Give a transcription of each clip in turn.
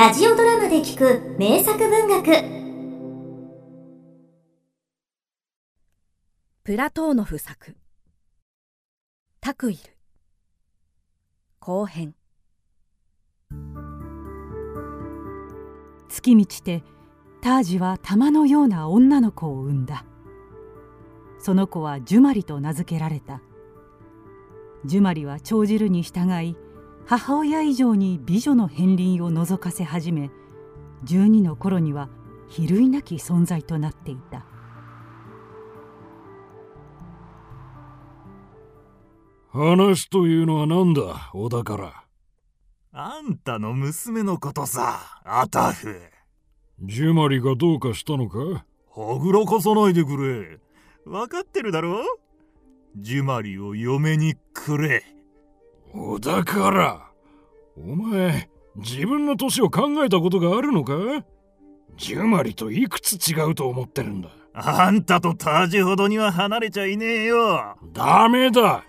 ラジオドラマで聞く名作文学。プラトーノフ作。タクイル。後編。月満ちてタージは玉のような女の子を産んだ。その子はジュマリと名付けられた。ジュマリは長汁に従い母親以上に美女の片鱗を覗かせ始め12の頃には比類なき存在となっていた。話というのは何だ小田から？あんたの娘のことさアタフ。ジュマリがどうかしたのか？はぐらかさないでくれ。分かってるだろ？ジュマリを嫁にくれ小田から。お前自分の年を考えたことがあるのか？ジュマリといくつ違うと思ってるんだ。あんたとタージほどには離れちゃいねえよ。ダメだ。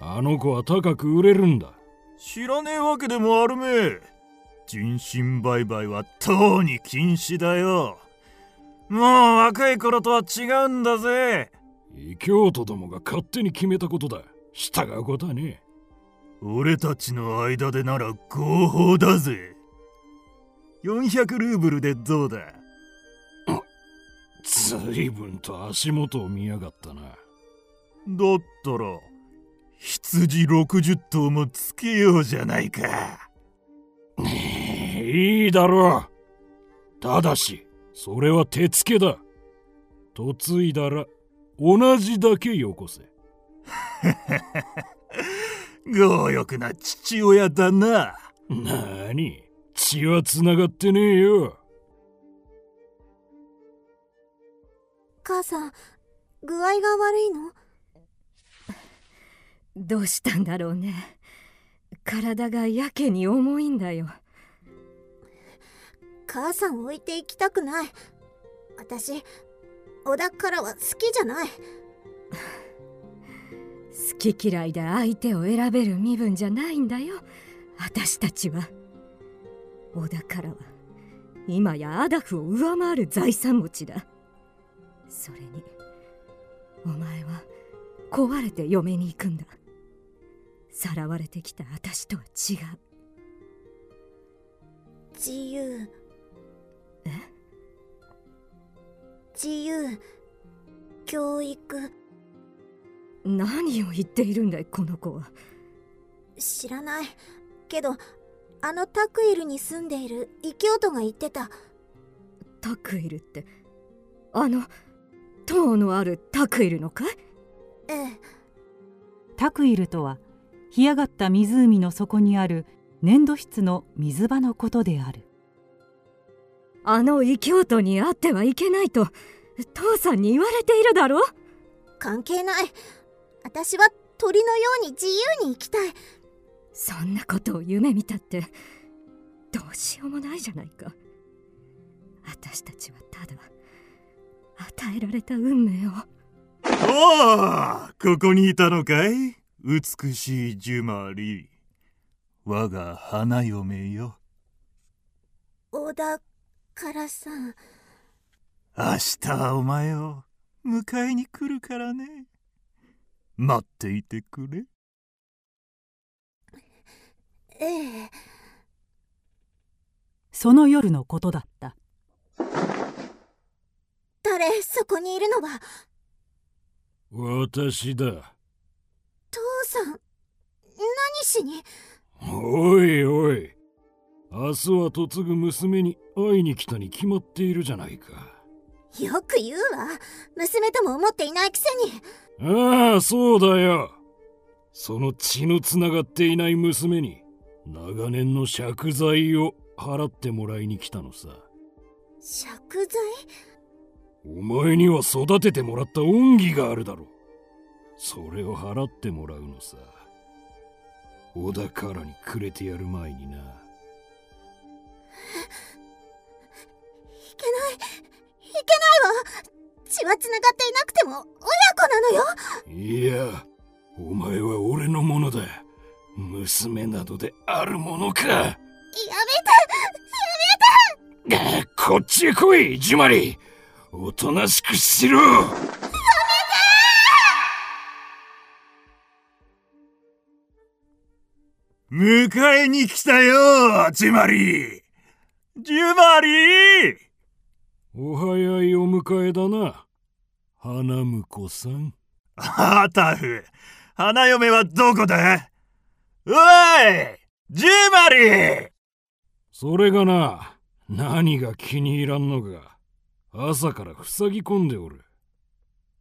あの子は高く売れるんだ。知らねえわけでもあるめ人身売買はとうに禁止だよ。もう若い頃とは違うんだぜ。異教徒どもが勝手に決めたことだ。従うことはね俺たちの間でなら合法だぜ。400ルーブルでどうだ？随分と足元を見やがったな。だったら羊60頭もつけようじゃないか。いいだろう。ただしそれは手付けだ。嫁いだら同じだけよこせ 強欲な父親だな。なに血はつながってねえよ。母さん具合が悪いの？どうしたんだろうね。体がやけに重いんだよ。母さん置いていきたくない。私小田からは好きじゃない好き嫌いで相手を選べる身分じゃないんだよ。私たちは。小田からは今やアダフを上回る財産持ちだ。それにお前は壊れて嫁に行くんだ。さらわれてきた私とは違う。自由。え？自由。教育何を言っているんだいこの子は。知らない。けどあのタクイルに住んでいる異教徒が言ってた。タクイルって？あの塔のあるタクイルのかい？ええ。タクイルとは干上がった湖の底にある粘土質の水場のことである。あの異教徒に会ってはいけないと父さんに言われているだろ関係ない私は鳥のように自由に生きたい。そんなことを夢見たってどうしようもないじゃないか。私たちはただ与えられた運命を。おおここにいたのかい？美しいジュマリ我が花嫁よ。小田からさん。明日はお前を迎えに来るからね待っていてくれ。ええ。その夜のことだった。誰そこにいるのは？私だ。父さん。何しに？おいおい。明日は嫁ぐ娘に会いに来たに決まっているじゃないか。よく言うわ。娘とも思っていないくせにああそうだよ。その血のつながっていない娘に長年の借財を払ってもらいに来たのさ。借財？お前には育ててもらった恩義があるだろう。それを払ってもらうのさ。小田からにくれてやる前にな血はつながっていなくても親子なのよ。いやお前は俺のものだ。娘などであるものか。やめてやめて。こっちへ来いジュマリ。おとなしくしろ。迎えに来たよジュマリ。ジュマリお早いお迎えだな。花婿さん。ハタフ花嫁はどこだ？おい！ジュマリそれがな何が気に入らんのか朝から塞ぎ込んでおる。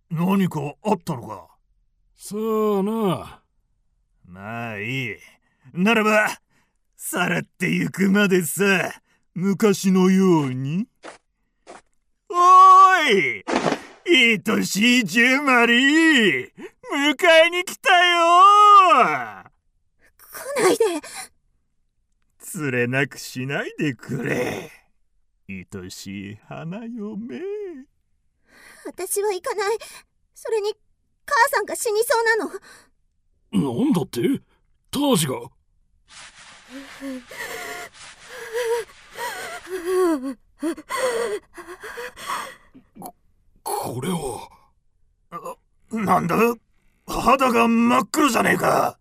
何かあったのか？さあな。まあいい。ならばさらってゆくまでさ昔のようにおーい愛しいジュマリー迎えに来たよ。来ないで。連れなくしないでくれ。愛しい花嫁。私は行かない。それに母さんが死にそうなの。なんだって？タージが？ここれはなんだ？肌が真っ黒じゃねえか。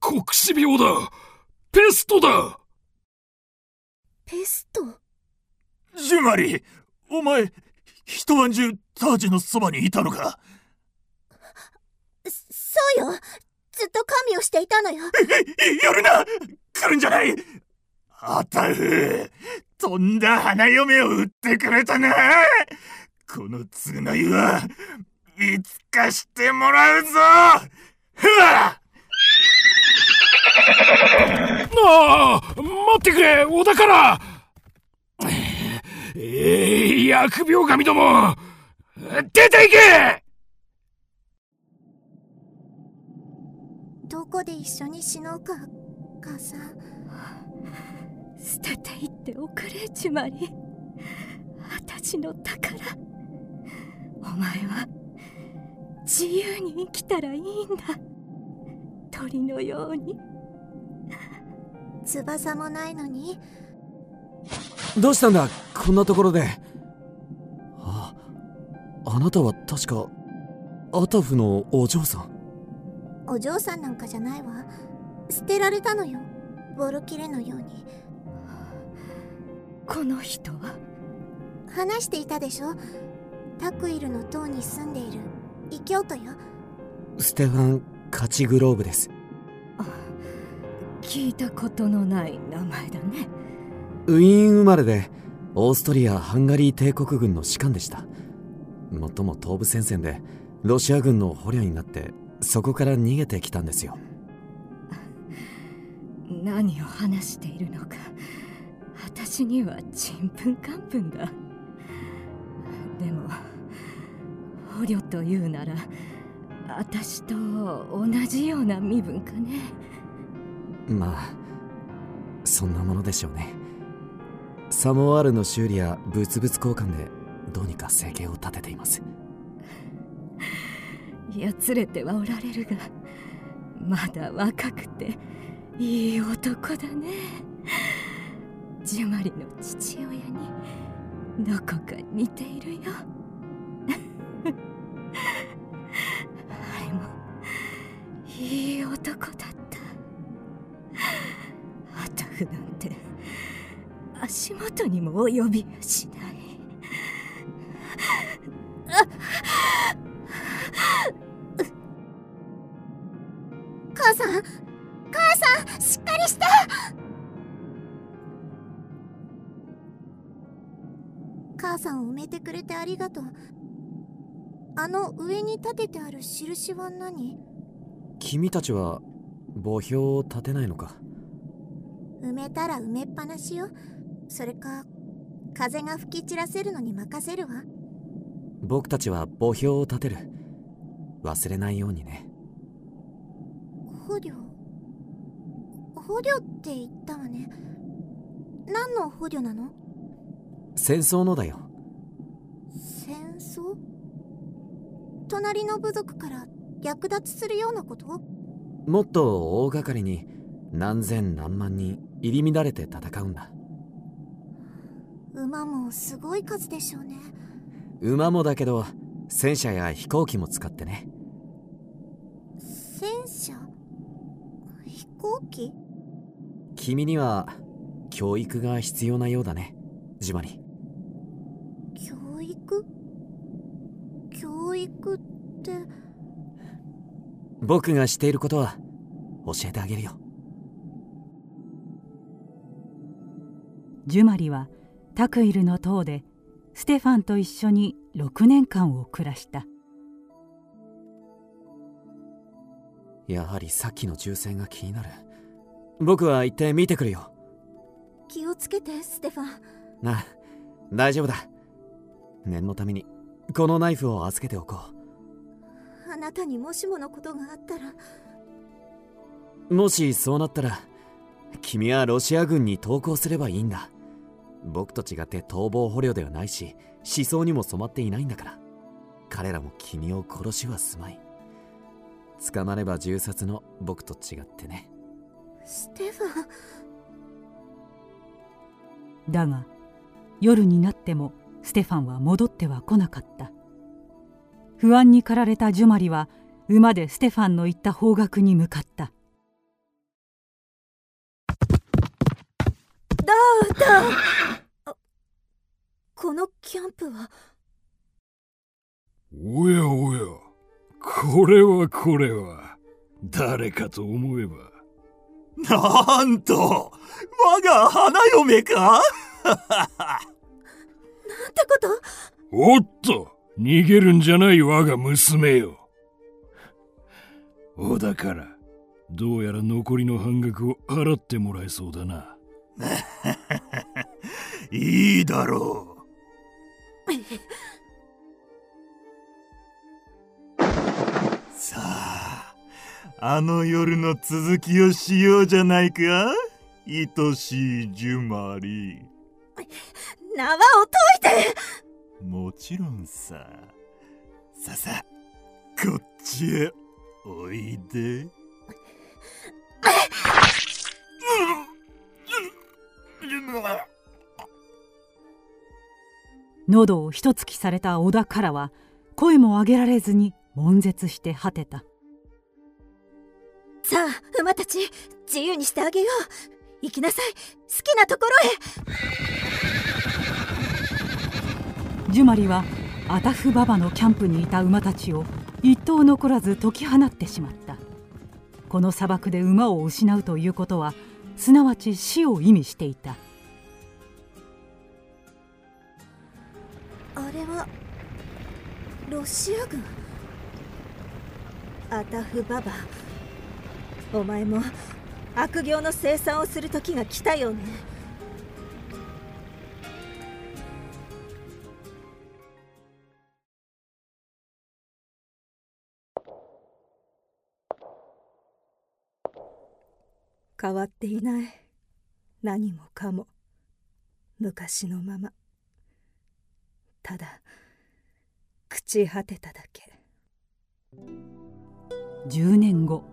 黒死病だ。ペストだ。ペスト？ジュマリお前一晩中タージのそばにいたのか？そうよ。ずっと神をしていたのよ。夜な。来るんじゃないあたふとんだ花嫁を売ってくれたな。この償いはいつかしてもらうぞ。ふわああ待ってくれお宝ええー、疫病神ども。出て行け。どこで一緒に死のうか母さん。捨てていっておくれジュマリ私の宝。お前は自由に生きたらいいんだ。鳥のように。翼もないのに。どうしたんだこんなところで。ああなたは確かアタフのお嬢さん。お嬢さんなんかじゃないわ。捨てられたのよ。ボルキレのようにこの人は？話していたでしょ？タクイルの塔に住んでいる。異教徒よ。ステファン・カチグローブです。聞いたことのない名前だね。ウィーン生まれでオーストリア・ハンガリー帝国軍の士官でした。もっとも東部戦線でロシア軍の捕虜になってそこから逃げてきたんですよ。何を話しているのか私にはちんぷんかんぷんだ。でも捕虜というなら私と同じような身分かね。まあそんなものでしょうね。サモワールの修理や物々交換でどうにか生計を立てています。やつれてはおられるがまだ若くていい男だねジュマリの父親にどこか似ているよ。あれもいい男だった。アタフなんて足元にも及びやしない。母さんを埋めてくれてありがとう。あの上に立ててある印は何？君たちは墓標を立てないのか？埋めたら埋めっぱなしよ。それか風が吹き散らせるのに任せるわ。僕たちは墓標を立てる。忘れないようにね。捕虜？捕虜って言ったわね。何の捕虜なの？戦争のだよ。戦争？隣の部族から略奪するようなこと？もっと大掛かりに何千何万人入り乱れて戦うんだ。馬もすごい数でしょうね。馬もだけど戦車や飛行機も使ってね。戦車？飛行機？君には教育が必要なようだねジュマリ教育？教育って？僕がしていることは教えてあげるよ。ジュマリはタクイルの塔でステファンと一緒に6年間を暮らした。やはりさっきの銃声が気になる。僕は行って見てくるよ。気をつけてステファンなあ大丈夫だ。念のためにこのナイフを預けておこあなたにもしものことがあったら。うもしそうなったら君はロシア軍に投降すればいいんだ。僕と違って逃亡捕虜ではないし思想にも染まっていないんだから。彼らも君を殺しはすまい。捕まれば銃殺の僕と違ってね。ステファン。だが夜になってもステファンは戻っては来なかった。不安に駆られたジュマリは馬でステファンの言った方角に向かった。ダーダこのキャンプは？おやおやこれはこれは。誰かと思えば。なんと我が花嫁か？なんてこと？おっと逃げるんじゃない我が娘よ。小田からどうやら残りの半額を払ってもらえそうだな。いいだろう。さああの夜の続きをしようじゃないか？愛しいジュマリ縄を解いて。もちろんさ。ささこっちへ。おいで。喉を一突きされた織田からは声も上げられずに悶絶して果てた。さあ馬たち自由にしてあげよう。行きなさい。好きなところへジュマリはアタフババのキャンプにいた馬たちを一頭残らず解き放ってしまった。この砂漠で馬を失うということはすなわち死を意味していた。あれはロシア軍。アタフババお前も悪行の生産をする時が来たよね。変わっていない。何もかも。昔のまま。ただ朽ち果てただけ。10年後。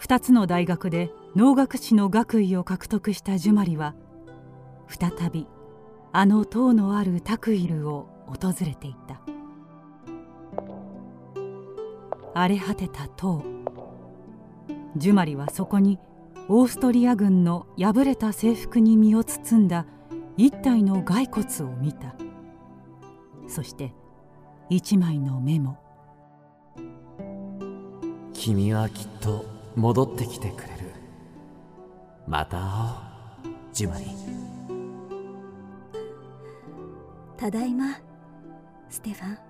2つの大学で能楽師の学位を獲得したジュマリは再びあの塔のあるタクイルを訪れていた。荒れ果てた塔。ジュマリはそこにオーストリア軍の破れた制服に身を包んだ一体の骸骨を見た。そして一枚のメモ君はきっと戻ってきてくれる。また会おうジュマリただいまステファン